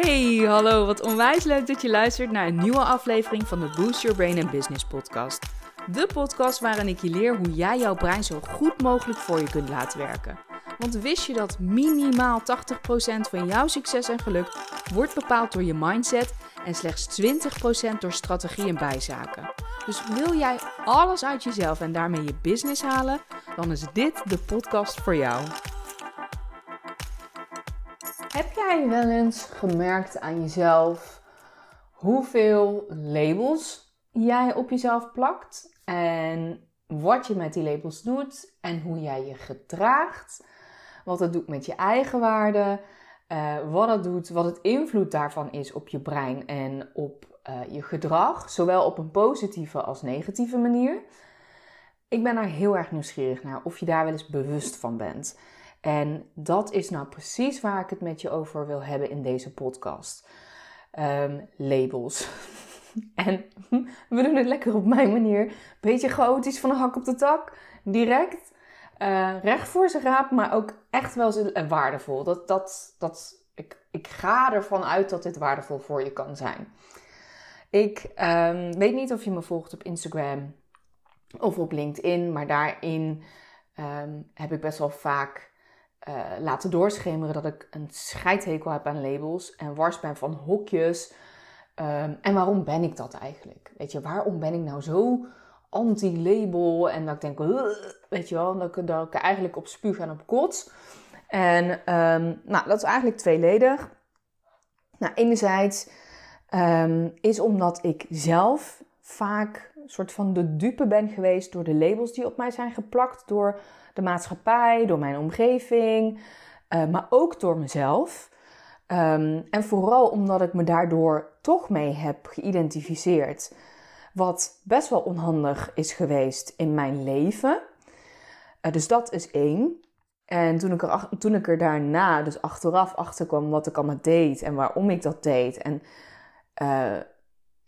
Hey, hallo, wat onwijs leuk dat je luistert naar een nieuwe aflevering van de Boost Your Brain and Business podcast. De podcast waarin ik je leer hoe jij jouw brein zo goed mogelijk voor je kunt laten werken. Want wist je dat minimaal 80% van jouw succes en geluk wordt bepaald door je mindset en slechts 20% door strategie en bijzaken? Dus wil jij alles uit jezelf en daarmee je business halen, dan is dit de podcast voor jou. Heb jij wel eens gemerkt aan jezelf hoeveel labels jij op jezelf plakt en wat je met die labels doet en hoe jij je gedraagt, wat het doet met je eigen waarde, uh, wat het doet, wat het invloed daarvan is op je brein en op uh, je gedrag, zowel op een positieve als negatieve manier. Ik ben daar heel erg nieuwsgierig naar of je daar wel eens bewust van bent. En dat is nou precies waar ik het met je over wil hebben in deze podcast. Um, labels. en we doen het lekker op mijn manier. Beetje chaotisch van de hak op de tak. Direct. Uh, recht voor zijn raap, maar ook echt wel waardevol. Dat, dat, dat, ik, ik ga ervan uit dat dit waardevol voor je kan zijn. Ik um, weet niet of je me volgt op Instagram of op LinkedIn, maar daarin um, heb ik best wel vaak uh, laten doorschemeren dat ik een scheidhekel heb aan labels en wars ben van hokjes. Um, en waarom ben ik dat eigenlijk? Weet je, waarom ben ik nou zo anti-label? En dat ik denk, weet je wel, dat ik, eigenlijk op spuug en op kots. En um, nou, dat is eigenlijk tweeledig. Nou, enerzijds um, is omdat ik zelf vaak een soort van de dupe ben geweest door de labels die op mij zijn geplakt door de maatschappij, door mijn omgeving, uh, maar ook door mezelf. Um, en vooral omdat ik me daardoor toch mee heb geïdentificeerd. Wat best wel onhandig is geweest in mijn leven. Uh, dus dat is één. En toen ik, er, toen ik er daarna, dus achteraf achter kwam wat ik allemaal deed en waarom ik dat deed. En uh,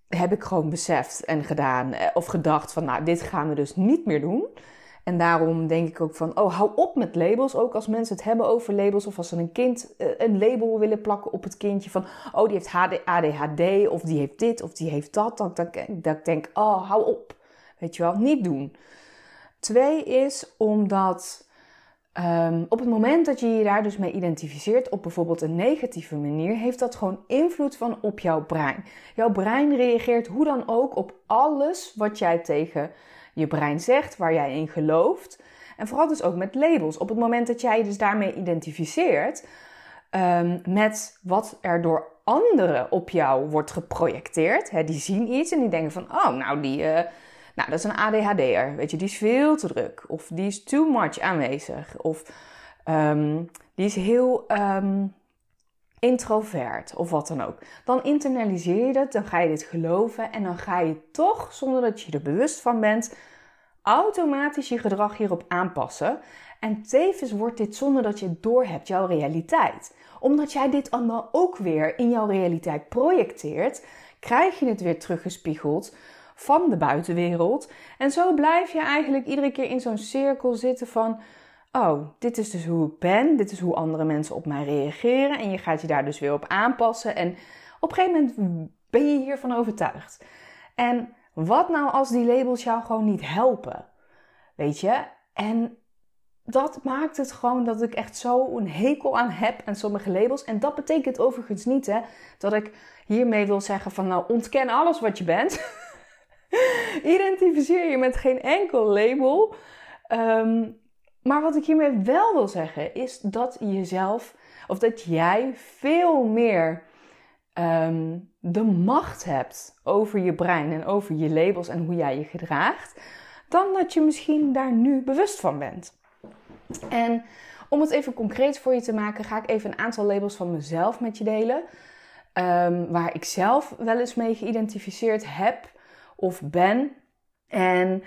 heb ik gewoon beseft en gedaan. Of gedacht van, nou, dit gaan we dus niet meer doen. En daarom denk ik ook van, oh, hou op met labels. Ook als mensen het hebben over labels. Of als ze een kind eh, een label willen plakken op het kindje. Van, oh, die heeft ADHD. Of die heeft dit. Of die heeft dat. Dat, dat, ik denk, oh, hou op. Weet je wel, niet doen. Twee is omdat um, op het moment dat je je daar dus mee identificeert. Op bijvoorbeeld een negatieve manier. Heeft dat gewoon invloed van op jouw brein. Jouw brein reageert hoe dan ook op alles wat jij tegen je brein zegt, waar jij in gelooft. En vooral dus ook met labels. Op het moment dat jij je dus daarmee identificeert um, met wat er door anderen op jou wordt geprojecteerd. Hè, die zien iets en die denken van, oh, nou, die, uh, nou, dat is een ADHD'er. Weet je, die is veel te druk. Of die is too much aanwezig. Of um, die is heel um, introvert of wat dan ook. Dan internaliseer je dat, dan ga je dit geloven en dan ga je toch, zonder dat je er bewust van bent, automatisch je gedrag hierop aanpassen. En tevens wordt dit zonder dat je het doorhebt jouw realiteit. Omdat jij dit allemaal ook weer in jouw realiteit projecteert, krijg je het weer teruggespiegeld van de buitenwereld. En zo blijf je eigenlijk iedere keer in zo'n cirkel zitten van oh, dit is dus hoe ik ben, dit is hoe andere mensen op mij reageren en je gaat je daar dus weer op aanpassen en op een gegeven moment ben je hiervan overtuigd. En wat nou als die labels jou gewoon niet helpen? Weet je? En dat maakt het gewoon dat ik echt zo een hekel aan heb aan sommige labels. En dat betekent overigens niet hè, dat ik hiermee wil zeggen van nou ontken alles wat je bent. Identificeer je met geen enkel label. Um, maar wat ik hiermee wel wil zeggen is dat jezelf, of dat jij veel meer um, de macht hebt over je brein en over je labels en hoe jij je gedraagt, dan dat je misschien daar nu bewust van bent. En om het even concreet voor je te maken, ga ik even een aantal labels van mezelf met je delen. Um, waar ik zelf wel eens mee geïdentificeerd heb of ben. En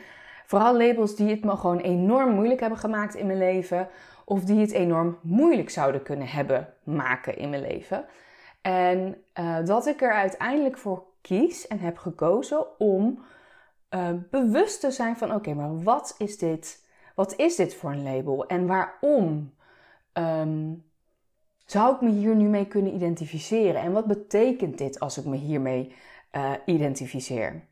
Vooral labels die het me gewoon enorm moeilijk hebben gemaakt in mijn leven. Of die het enorm moeilijk zouden kunnen hebben maken in mijn leven. En uh, dat ik er uiteindelijk voor kies en heb gekozen om uh, bewust te zijn van: oké, maar wat is dit? Wat is dit voor een label en waarom um, zou ik me hier nu mee kunnen identificeren? En wat betekent dit als ik me hiermee uh, identificeer?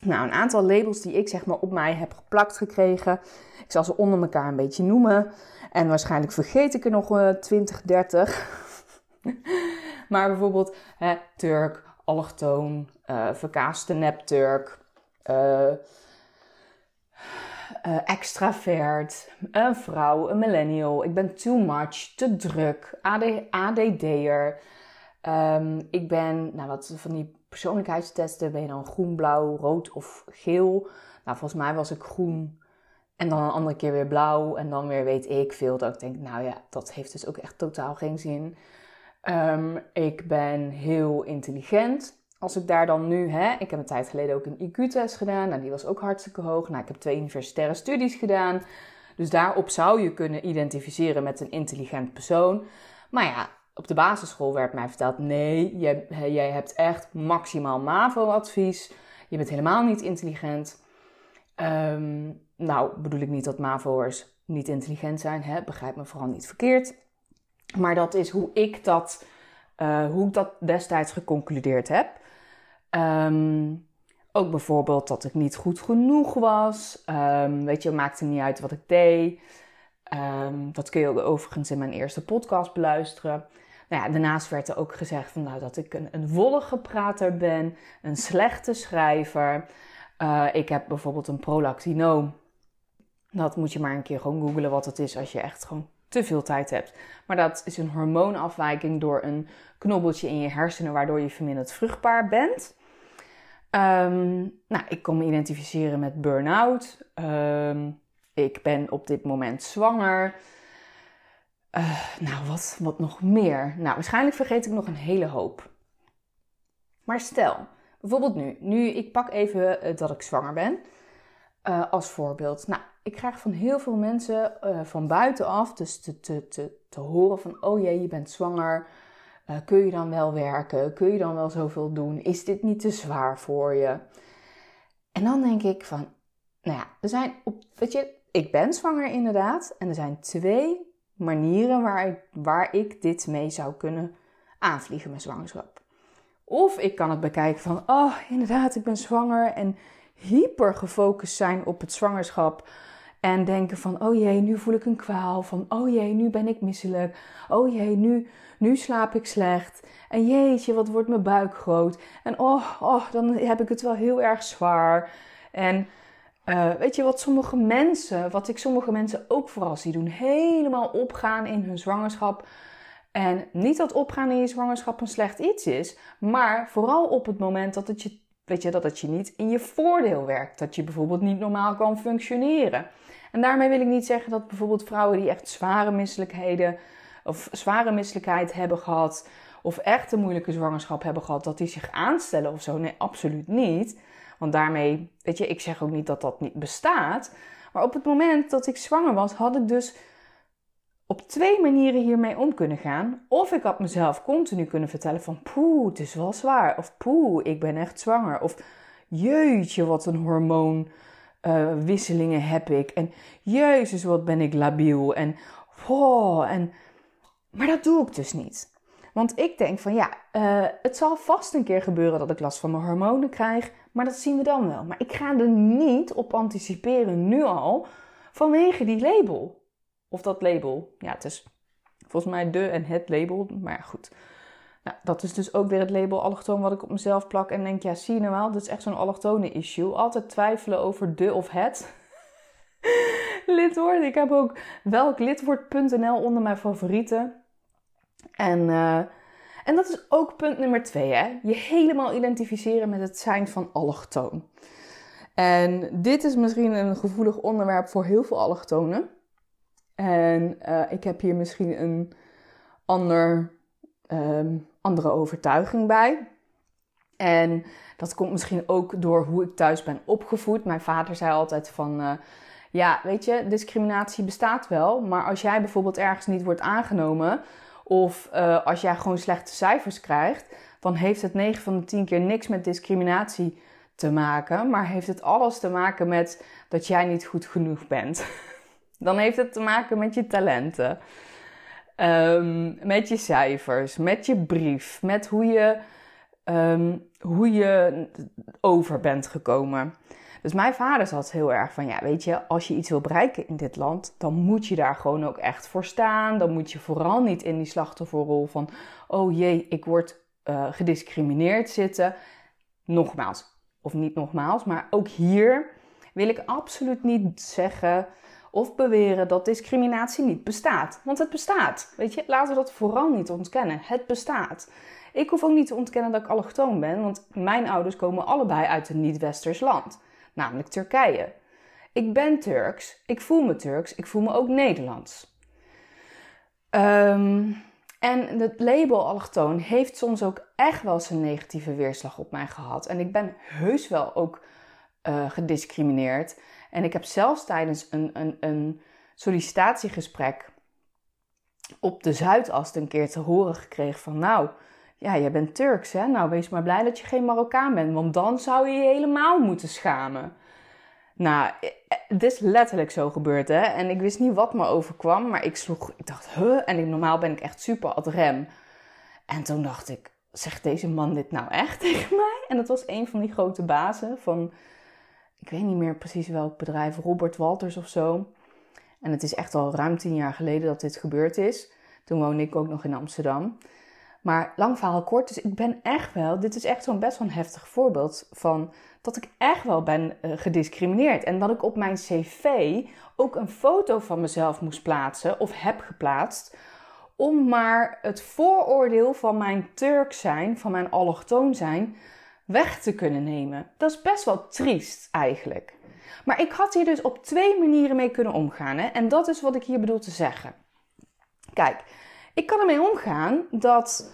Nou, een aantal labels die ik zeg maar op mij heb geplakt gekregen. Ik zal ze onder elkaar een beetje noemen. En waarschijnlijk vergeet ik er nog uh, 20, 30. maar bijvoorbeeld Turk, allochtoon, uh, verkaaste nep-Turk, uh, extravert, een vrouw, een millennial. Ik ben too much, te druk, AD, ADD'er. Um, ik ben, nou wat van die persoonlijkheidstesten, ben je dan groen, blauw, rood of geel? Nou, volgens mij was ik groen en dan een andere keer weer blauw en dan weer weet ik veel. Dat ik denk, nou ja, dat heeft dus ook echt totaal geen zin. Um, ik ben heel intelligent. Als ik daar dan nu, hè, ik heb een tijd geleden ook een IQ-test gedaan. Nou, die was ook hartstikke hoog. Nou, ik heb twee universitaire studies gedaan. Dus daarop zou je kunnen identificeren met een intelligent persoon. Maar ja, op de basisschool werd mij verteld: nee, jij, jij hebt echt maximaal MAVO-advies. Je bent helemaal niet intelligent. Um, nou, bedoel ik niet dat MAVO'ers niet intelligent zijn, hè? begrijp me vooral niet verkeerd. Maar dat is hoe ik dat, uh, hoe ik dat destijds geconcludeerd heb. Um, ook bijvoorbeeld dat ik niet goed genoeg was. Um, weet je, het maakte niet uit wat ik deed. Dat kun je overigens in mijn eerste podcast beluisteren. Nou ja, daarnaast werd er ook gezegd nou, dat ik een, een wollige prater ben, een slechte schrijver. Uh, ik heb bijvoorbeeld een prolactinoom. Dat moet je maar een keer gewoon googlen wat het is als je echt gewoon te veel tijd hebt. Maar dat is een hormoonafwijking door een knobbeltje in je hersenen, waardoor je verminderd vruchtbaar bent. Um, nou, ik kon me identificeren met burn-out. Um, ik ben op dit moment zwanger. Uh, nou, wat, wat nog meer? Nou, waarschijnlijk vergeet ik nog een hele hoop. Maar stel, bijvoorbeeld nu. Nu, ik pak even uh, dat ik zwanger ben. Uh, als voorbeeld. Nou, ik krijg van heel veel mensen van buitenaf dus te, te, te, te horen van... Oh jee, je bent zwanger. Kun je dan wel werken? Kun je dan wel zoveel doen? Is dit niet te zwaar voor je? En dan denk ik van, nou ja, er zijn, op, weet je, ik ben zwanger inderdaad. En er zijn twee manieren waar ik, waar ik dit mee zou kunnen aanvliegen, mijn zwangerschap. Of ik kan het bekijken van, oh inderdaad, ik ben zwanger en hyper gefocust zijn op het zwangerschap. En denken van, oh jee, nu voel ik een kwaal. Van, oh jee, nu ben ik misselijk. Oh jee, nu, nu slaap ik slecht. En jeetje, wat wordt mijn buik groot. En oh, oh, dan heb ik het wel heel erg zwaar. En uh, weet je wat sommige mensen, wat ik sommige mensen ook vooral zie doen, helemaal opgaan in hun zwangerschap. En niet dat opgaan in je zwangerschap een slecht iets is, maar vooral op het moment dat het je, weet je, dat het je niet in je voordeel werkt. Dat je bijvoorbeeld niet normaal kan functioneren. En daarmee wil ik niet zeggen dat bijvoorbeeld vrouwen die echt zware misselijkheden of zware misselijkheid hebben gehad, of echt een moeilijke zwangerschap hebben gehad, dat die zich aanstellen of zo. Nee, absoluut niet. Want daarmee, weet je, ik zeg ook niet dat dat niet bestaat. Maar op het moment dat ik zwanger was, had ik dus op twee manieren hiermee om kunnen gaan. Of ik had mezelf continu kunnen vertellen van poeh, het is wel zwaar. Of poeh, ik ben echt zwanger. Of jeetje, wat een hormoonwisselingen heb ik. En jezus, wat ben ik labiel. En wow, en... Maar dat doe ik dus niet. Want ik denk van ja, uh, het zal vast een keer gebeuren dat ik last van mijn hormonen krijg. Maar dat zien we dan wel. Maar ik ga er niet op anticiperen nu al vanwege die label. Of dat label. Ja, het is volgens mij de en het label. Maar goed. Nou, dat is dus ook weer het label allochtoon wat ik op mezelf plak. En denk, ja, zie je nou wel, dat is echt zo'n allochtone issue. Altijd twijfelen over de of het. lidwoord. Ik heb ook welklidwoord.nl onder mijn favorieten. En... Uh, en dat is ook punt nummer twee, hè? Je helemaal identificeren met het zijn van allochtoon. En dit is misschien een gevoelig onderwerp voor heel veel allochtonen. En uh, ik heb hier misschien een ander, um, andere overtuiging bij. En dat komt misschien ook door hoe ik thuis ben opgevoed. Mijn vader zei altijd van... Uh, ja, weet je, discriminatie bestaat wel. Maar als jij bijvoorbeeld ergens niet wordt aangenomen of uh, als jij gewoon slechte cijfers krijgt, dan heeft het 9 van de 10 keer niks met discriminatie te maken, maar heeft het alles te maken met dat jij niet goed genoeg bent. dan heeft het te maken met je talenten. Ehm, met je cijfers, met je brief, met hoe je, ehm, hoe je over bent gekomen. Dus mijn vader zat heel erg van, ja, weet je, als je iets wil bereiken in dit land, dan moet je daar gewoon ook echt voor staan. Dan moet je vooral niet in die slachtofferrol van, oh jee, ik word uh, gediscrimineerd zitten. Nogmaals, of niet nogmaals, maar ook hier wil ik absoluut niet zeggen of beweren dat discriminatie niet bestaat. Want het bestaat. Weet je, laten we dat vooral niet ontkennen. Het bestaat. Ik hoef ook niet te ontkennen dat ik allochtoon ben, want mijn ouders komen allebei uit een niet-westers land namelijk Turkije. Ik ben Turks, ik voel me Turks, ik voel me ook Nederlands. Um, en het label allochtoon heeft soms ook echt wel zijn negatieve weerslag op mij gehad. En ik ben heus wel ook uh, gediscrimineerd. En ik heb zelfs tijdens een, een, een sollicitatiegesprek op de Zuidas een keer te horen gekregen van... Nou, ja, jij bent Turks, hè? Nou, wees maar blij dat je geen Marokkaan bent, want dan zou je je helemaal moeten schamen. Nou, het is letterlijk zo gebeurd, hè? En ik wist niet wat me overkwam, maar ik sloeg, ik dacht, huh? En normaal ben ik echt super ad rem. En toen dacht ik, zegt deze man dit nou echt tegen mij? En dat was een van die grote bazen van, ik weet niet meer precies welk bedrijf, Robert Walters of zo. En het is echt al ruim tien jaar geleden dat dit gebeurd is. Toen woonde ik ook nog in Amsterdam. Maar lang verhaal kort, dus ik ben echt wel, dit is echt zo'n best wel een heftig voorbeeld van dat ik echt wel ben uh, gediscrimineerd. En dat ik op mijn cv ook een foto van mezelf moest plaatsen of heb geplaatst. Om maar het vooroordeel van mijn Turk zijn, van mijn allochtoon zijn, weg te kunnen nemen. Dat is best wel triest eigenlijk. Maar ik had hier dus op twee manieren mee kunnen omgaan. Hè? En dat is wat ik hier bedoel te zeggen. Kijk, ik kan ermee omgaan dat,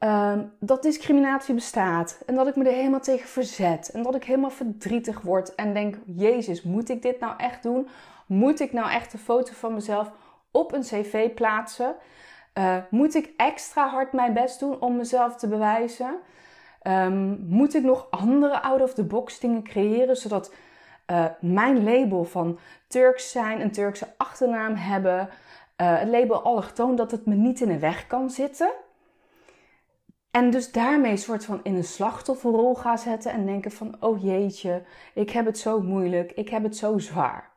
uh, dat discriminatie bestaat. En dat ik me er helemaal tegen verzet. En dat ik helemaal verdrietig word en denk: Jezus, moet ik dit nou echt doen? Moet ik nou echt een foto van mezelf op een cv plaatsen? Uh, moet ik extra hard mijn best doen om mezelf te bewijzen? Um, moet ik nog andere out-of-the-box dingen creëren zodat uh, mijn label van Turks zijn, een Turkse achternaam hebben, uh, het label allochtoon, dat het me niet in de weg kan zitten. En dus daarmee soort van in een slachtofferrol ga zetten en denken van, oh jeetje, ik heb het zo moeilijk, ik heb het zo zwaar.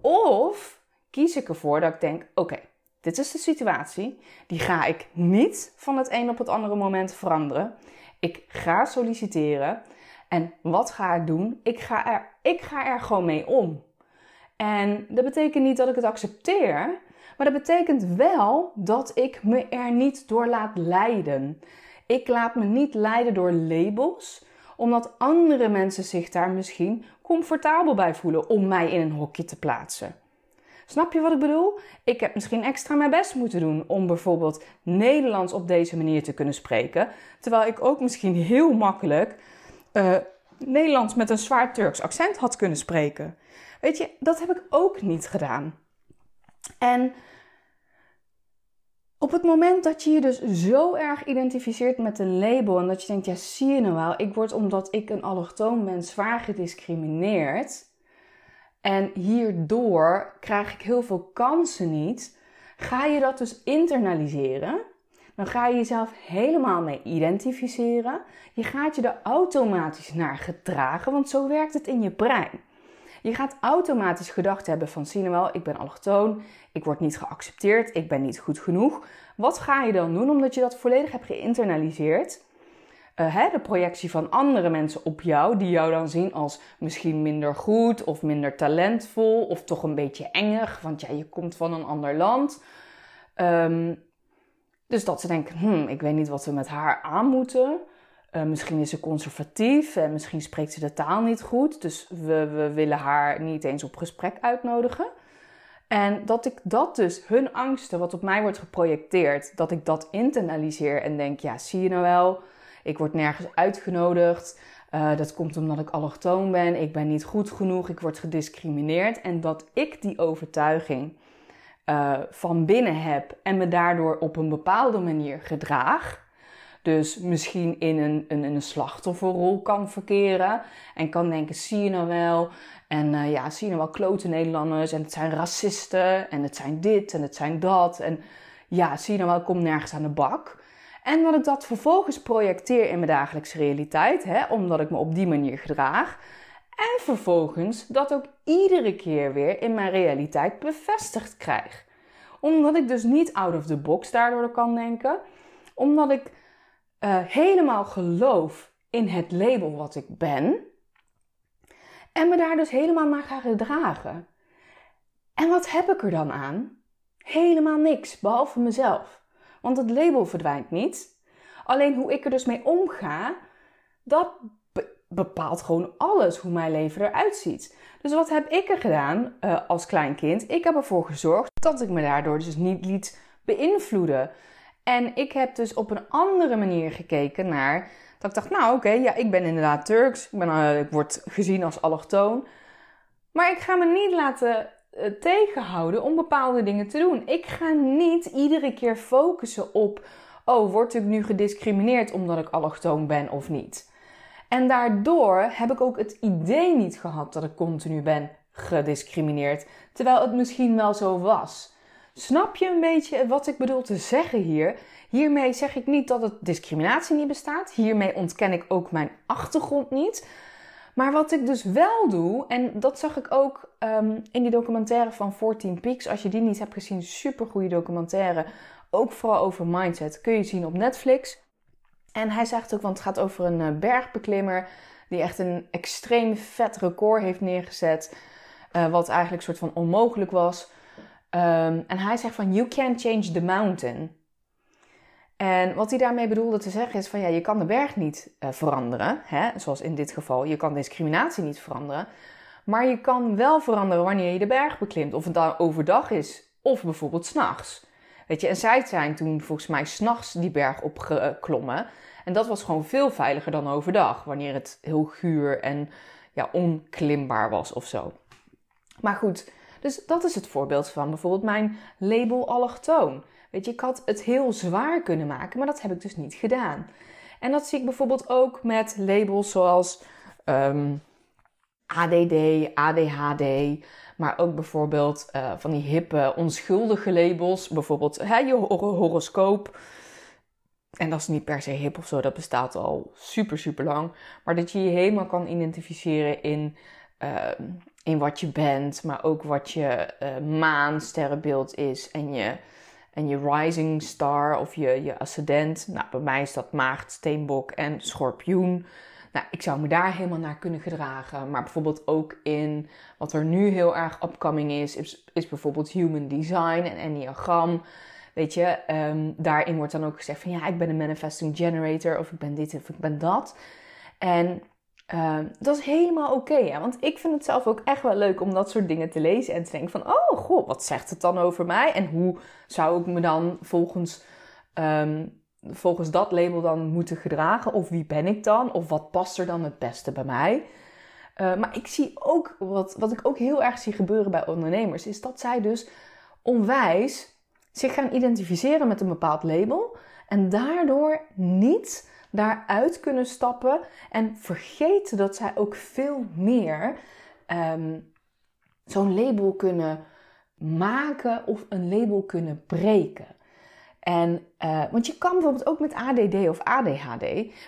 Of kies ik ervoor dat ik denk, oké, dit is de situatie, die ga ik niet van het een op het andere moment veranderen. Ik ga solliciteren en wat ga ik doen? Ik ga er, ik ga er gewoon mee om. En dat betekent niet dat ik het accepteer, maar dat betekent wel dat ik me er niet door laat leiden. Ik laat me niet leiden door labels, omdat andere mensen zich daar misschien comfortabel bij voelen om mij in een hokje te plaatsen. Snap je wat ik bedoel? Ik heb misschien extra mijn best moeten doen om bijvoorbeeld Nederlands op deze manier te kunnen spreken, terwijl ik ook misschien heel makkelijk uh, Nederlands met een zwaar Turks accent had kunnen spreken. Weet je, dat heb ik ook niet gedaan. En op het moment dat je je dus zo erg identificeert met een label en dat je denkt, ja zie je nou wel, ik word omdat ik een allochtoon ben zwaar gediscrimineerd en hierdoor krijg ik heel veel kansen niet, ga je dat dus internaliseren. Dan ga je jezelf helemaal mee identificeren. Je gaat je er automatisch naar gedragen, want zo werkt het in je brein. Je gaat automatisch gedacht hebben van zie je wel, ik ben allochtoon, ik word niet geaccepteerd, ik ben niet goed genoeg. Wat ga je dan doen omdat je dat volledig hebt geïnternaliseerd? Uh, hè, de projectie van andere mensen op jou, die jou dan zien als misschien minder goed of minder talentvol of toch een beetje engig, want ja, je komt van een ander land. Um, dus dat ze denken, hmm, ik weet niet wat we met haar aan moeten. Uh, misschien is ze conservatief en misschien spreekt ze de taal niet goed. Dus we, we willen haar niet eens op gesprek uitnodigen. En dat ik dat dus, hun angsten, wat op mij wordt geprojecteerd, dat ik dat internaliseer en denk, ja, zie je nou wel, ik word nergens uitgenodigd. Uh, dat komt omdat ik allochtoon ben, ik ben niet goed genoeg, ik word gediscrimineerd. En dat ik die overtuiging uh, van binnen heb en me daardoor op een bepaalde manier gedraag, dus misschien in een, een, een slachtofferrol kan verkeren. En kan denken, zie je nou wel. En uh, ja, zie je nou wel klote Nederlanders. En het zijn racisten. En het zijn dit en het zijn dat. En ja, zie je dan wel, kom nergens aan de bak. En dat ik dat vervolgens projecteer in mijn dagelijkse realiteit, hè, omdat ik me op die manier gedraag. En vervolgens dat ook iedere keer weer in mijn realiteit bevestigd krijg. Omdat ik dus niet out of the box daardoor kan denken. Omdat ik uh, helemaal geloof in het label wat ik ben. En me daar dus helemaal naar ga gedragen. En wat heb ik er dan aan? Helemaal niks, behalve mezelf. Want het label verdwijnt niet. Alleen hoe ik er dus mee omga, dat bepaalt gewoon alles hoe mijn leven eruit ziet. Dus wat heb ik er gedaan uh, als klein kind? Ik heb ervoor gezorgd dat ik me daardoor dus niet liet beïnvloeden. En ik heb dus op een andere manier gekeken naar dat ik dacht, nou oké, ja, ik ben inderdaad Turks, ik, ben, uh, ik word gezien als allochtoon, maar ik ga me niet laten uh, tegenhouden om bepaalde dingen te doen. Ik ga niet iedere keer focussen op, oh, word ik nu gediscrimineerd omdat ik allochtoon ben of niet? En daardoor heb ik ook het idee niet gehad dat ik continu ben gediscrimineerd, terwijl het misschien wel zo was. Snap je een beetje wat ik bedoel te zeggen hier? Hiermee zeg ik niet dat het discriminatie niet bestaat. Hiermee ontken ik ook mijn achtergrond niet. Maar wat ik dus wel doe, en dat zag ik ook um, in die documentaire van 14 Peaks. Als je die niet hebt gezien, super goede documentaire. Ook vooral over mindset. Kun je zien op Netflix. En hij zegt ook, want het gaat over een uh, bergbeklimmer die echt een extreem vet record heeft neergezet. Uh, wat eigenlijk soort van onmogelijk was. Um, en hij zegt van, you can't change the mountain. En wat hij daarmee bedoelde te zeggen is van, ja, je kan de berg niet uh, veranderen. Hè? Zoals in dit geval, je kan discriminatie niet veranderen. Maar je kan wel veranderen wanneer je de berg beklimt. Of het dan overdag is, of bijvoorbeeld s'nachts. Weet je, en zij zijn toen volgens mij s'nachts die berg opgeklommen. En dat was gewoon veel veiliger dan overdag, wanneer het heel guur en ja, onklimbaar was of zo. Maar goed, dus dat is het voorbeeld van bijvoorbeeld mijn label allochtoon. Weet je, ik had het heel zwaar kunnen maken, maar dat heb ik dus niet gedaan. En dat zie ik bijvoorbeeld ook met labels zoals um, ADD, ADHD, maar ook bijvoorbeeld uh, van die hippe, onschuldige labels. Bijvoorbeeld hè, je horoscoop. En dat is niet per se hip of zo, dat bestaat al super, super lang. Maar dat je je helemaal kan identificeren in, uh, in wat je bent, maar ook wat je uh, is en je, en je rising star of je, je ascendent. Nou, bij mij is dat maagd, steenbok en schorpioen. Nou, ik zou me daar helemaal naar kunnen gedragen. Maar bijvoorbeeld ook in wat er nu heel erg upcoming is, is, bijvoorbeeld human design en enneagram. Weet je, um, daarin wordt dan ook gezegd van ja, ik ben een manifesting generator of ik ben dit of ik ben dat. En uh, dat is helemaal oké. Want ik vind het zelf ook echt wel leuk om dat soort dingen te lezen en te denken van oh god, wat zegt het dan over mij? En hoe zou ik me dan volgens um, volgens dat label dan moeten gedragen? Of wie ben ik dan? Of wat past er dan het beste bij mij? Uh, maar ik zie ook, wat, wat ik ook heel erg zie gebeuren bij ondernemers, is dat zij dus onwijs zich gaan identificeren met een bepaald label en daardoor niet daaruit kunnen stappen en vergeten dat zij ook veel meer um, zo'n label kunnen maken of een label kunnen breken. En, uh, want je kan bijvoorbeeld ook met ADD of ADHD,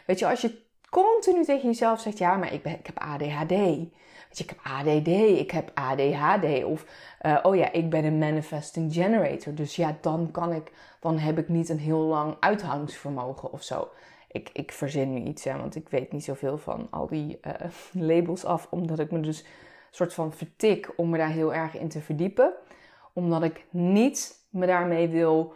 weet je, als je continu tegen jezelf zegt, ja, maar ik, ben, ik heb ADHD. Weet je, ik heb ADD, ik heb ADHD. Of, uh, oh ja, ik ben een manifesting generator. Dus ja, dan kan ik, dan heb ik niet een heel lang uithoudingsvermogen of zo. Ik, ik verzin nu iets, hè, want ik weet niet zoveel van al die uh, labels af. Omdat ik me dus soort van vertik om me daar heel erg in te verdiepen. Omdat ik niet me daarmee wil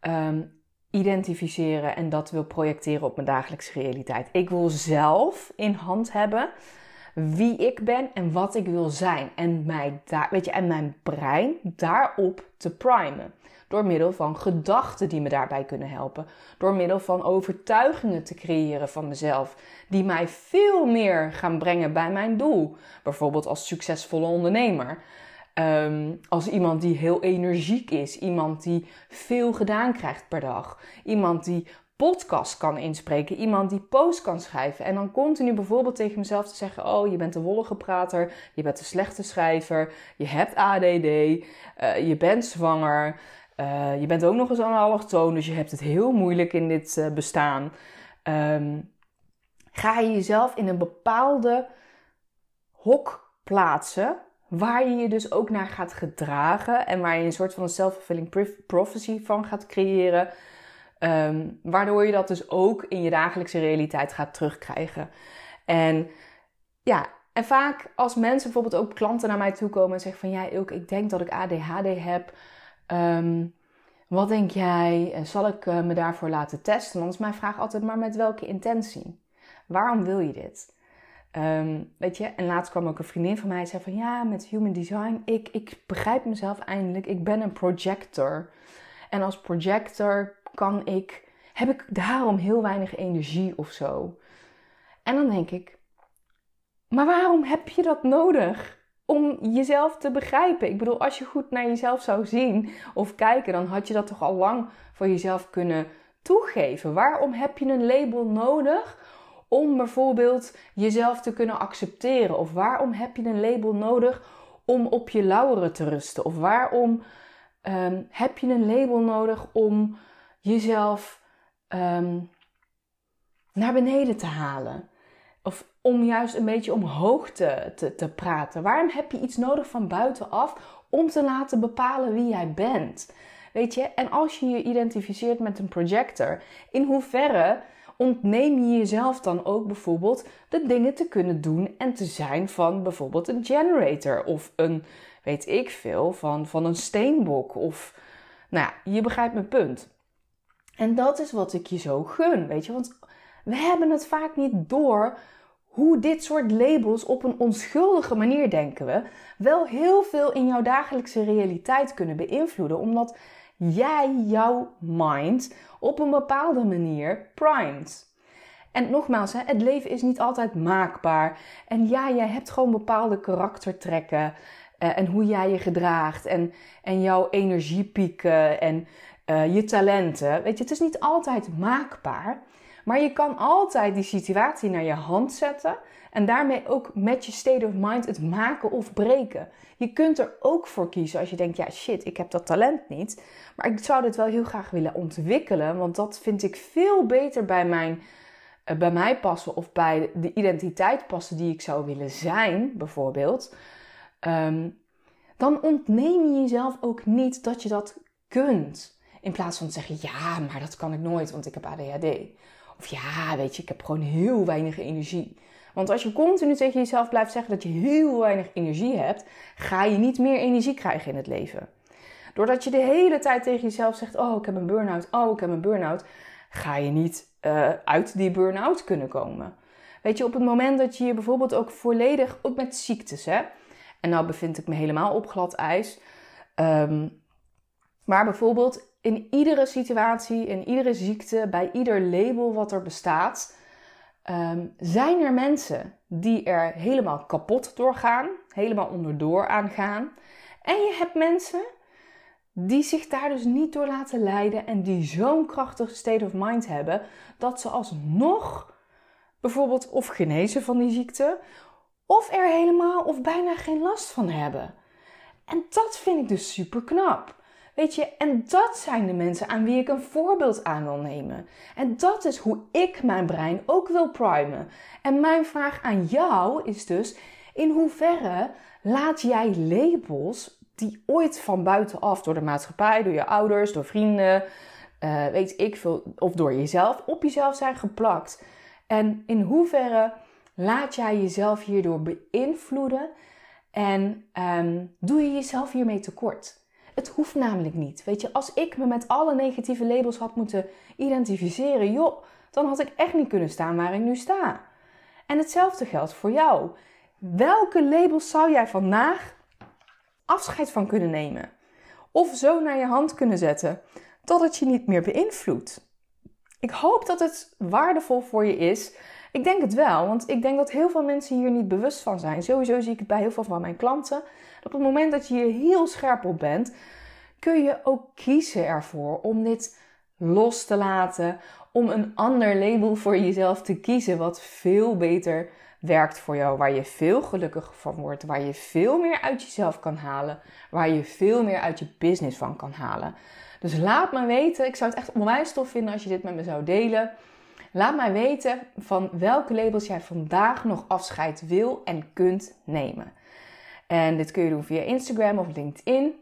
um, identificeren en dat wil projecteren op mijn dagelijkse realiteit. Ik wil zelf in hand hebben wie ik ben en wat ik wil zijn. En, mij daar, weet je, en mijn brein daarop te primen. Door middel van gedachten die me daarbij kunnen helpen. Door middel van overtuigingen te creëren van mezelf. Die mij veel meer gaan brengen bij mijn doel. Bijvoorbeeld als succesvolle ondernemer. Um, als iemand die heel energiek is, iemand die veel gedaan krijgt per dag, iemand die podcast kan inspreken, iemand die post kan schrijven en dan continu bijvoorbeeld tegen mezelf te zeggen: Oh, je bent een wollige prater, je bent een slechte schrijver, je hebt ADD, uh, je bent zwanger. je bent ook nog eens een allochtoon, dus je hebt het heel moeilijk in dit bestaan. Ehm, ga je jezelf in een bepaalde hok plaatsen Waar je je dus ook naar gaat gedragen en waar je een soort van een self-fulfilling prophecy van gaat creëren. Ehm, waardoor je dat dus ook in je dagelijkse realiteit gaat terugkrijgen. En ja, en vaak als mensen bijvoorbeeld ook klanten naar mij toe komen en zeggen van ja, ik denk dat ik ADHD heb. Um, wat denk jij? Zal ik uh, me daarvoor laten testen? Dan is mijn vraag altijd, maar met welke intentie? Waarom wil je dit? Ehm, weet je, en laatst kwam ook een vriendin van mij en zei van ja, met human design, ik, ik begrijp mezelf eindelijk. Ik ben een projector. En als projector kan ik, heb ik daarom heel weinig energie of zo. En dan denk ik, maar waarom heb je dat nodig? Om jezelf te begrijpen. Ik bedoel, als je goed naar jezelf zou zien of kijken, dan had je dat toch al lang voor jezelf kunnen toegeven. Waarom heb je een label nodig om bijvoorbeeld jezelf te kunnen accepteren? Of waarom heb je een label nodig om op je lauweren te rusten? Of waarom ehm, heb je een label nodig om jezelf ehm, naar beneden te halen? Of om juist een beetje omhoog te, te, te praten? Waarom heb je iets nodig van buitenaf om te laten bepalen wie jij bent? Weet je, en als je je identificeert met een projector, in hoeverre ontneem je jezelf dan ook bijvoorbeeld de dingen te kunnen doen en te zijn van bijvoorbeeld een generator of een, weet ik veel, van, van een steenbok of, nou ja, je begrijpt mijn punt. En dat is wat ik je zo gun, weet je, want we hebben het vaak niet door hoe dit soort labels op een onschuldige manier, denken we, wel heel veel in jouw dagelijkse realiteit kunnen beïnvloeden. Omdat jij jouw mind op een bepaalde manier primed. En nogmaals, het leven is niet altijd maakbaar. En ja, jij hebt gewoon bepaalde karaktertrekken. Uh, en hoe jij je gedraagt. En, en jouw energiepieken. En uh, je talenten. Weet je, het is niet altijd maakbaar. Maar je kan altijd die situatie naar je hand zetten. En daarmee ook met je state of mind het maken of breken. Je kunt er ook voor kiezen als je denkt: ja, shit, ik heb dat talent niet. Maar ik zou dit wel heel graag willen ontwikkelen. Want dat vind ik veel beter bij, mijn, uh, bij mij passen. Of bij de identiteit passen die ik zou willen zijn, bijvoorbeeld. Um, dan ontneem je jezelf ook niet dat je dat kunt. In plaats van te zeggen: ja, maar dat kan ik nooit, want ik heb ADHD. Of ja, weet je, ik heb gewoon heel weinig energie. Want als je continu tegen jezelf blijft zeggen dat je heel weinig energie hebt, ga je niet meer energie krijgen in het leven. Doordat je de hele tijd tegen jezelf zegt: Oh, ik heb een burn-out. Oh, ik heb een burn-out. Ga je niet uh, uit die burn-out kunnen komen. Weet je, op het moment dat je je bijvoorbeeld ook volledig, ook met ziektes, hè. En nou bevind ik me helemaal op glad ijs. Um, maar bijvoorbeeld in iedere situatie, in iedere ziekte, bij ieder label wat er bestaat, um, zijn er mensen die er helemaal kapot doorgaan, helemaal onderdoor aangaan. En je hebt mensen die zich daar dus niet door laten leiden en die zo'n krachtige state of mind hebben dat ze alsnog bijvoorbeeld of genezen van die ziekte of er helemaal of bijna geen last van hebben. En dat vind ik dus super knap. Weet je, en dat zijn de mensen aan wie ik een voorbeeld aan wil nemen. En dat is hoe ik mijn brein ook wil primen. En mijn vraag aan jou is dus: in hoeverre laat jij labels die ooit van buitenaf door de maatschappij, door je ouders, door vrienden, uh, weet ik veel, of door jezelf, op jezelf zijn geplakt? En in hoeverre laat jij jezelf hierdoor beïnvloeden en um, doe je jezelf hiermee tekort? Het hoeft namelijk niet. Weet je, als ik me met alle negatieve labels had moeten identificeren, joh, dan had ik echt niet kunnen staan waar ik nu sta. En hetzelfde geldt voor jou. Welke labels zou jij vandaag afscheid van kunnen nemen? Of zo naar je hand kunnen zetten dat het je niet meer beïnvloedt? Ik hoop dat het waardevol voor je is. Ik denk het wel, want ik denk dat heel veel mensen hier niet bewust van zijn. Sowieso zie ik het bij heel veel van mijn klanten. Op het moment dat je hier heel scherp op bent, kun je ook kiezen ervoor om dit los te laten, om een ander label voor jezelf te kiezen wat veel beter werkt voor jou, waar je veel gelukkiger van wordt, waar je veel meer uit jezelf kan halen, waar je veel meer uit je business van kan halen. Dus laat me weten, ik zou het echt onwijs tof vinden als je dit met me zou delen. Laat mij weten van welke labels jij vandaag nog afscheid wil en kunt nemen. En dit kun je doen via Instagram of LinkedIn.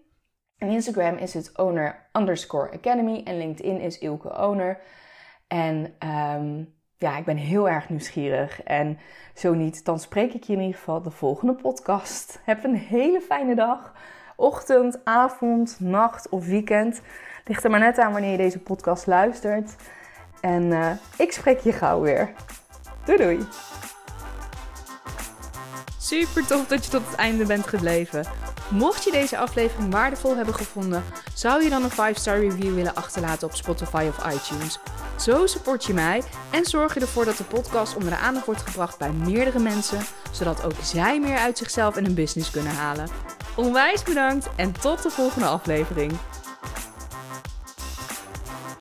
En Instagram is het owner underscore academy en LinkedIn is Ilke owner. En um, ja, ik ben heel erg nieuwsgierig. En zo niet, dan spreek ik je in ieder geval de volgende podcast. Heb een hele fijne dag. Ochtend, avond, nacht of weekend. Ligt er maar net aan wanneer je deze podcast luistert. En uh, ik spreek je gauw weer. Doei doei! Super tof dat je tot het einde bent gebleven. Mocht je deze aflevering waardevol hebben gevonden, zou je dan een 5-star review willen achterlaten op Spotify of iTunes. Zo support je mij en zorg je ervoor dat de podcast onder de aandacht wordt gebracht bij meerdere mensen, zodat ook zij meer uit zichzelf en hun business kunnen halen. Onwijs bedankt en tot de volgende aflevering.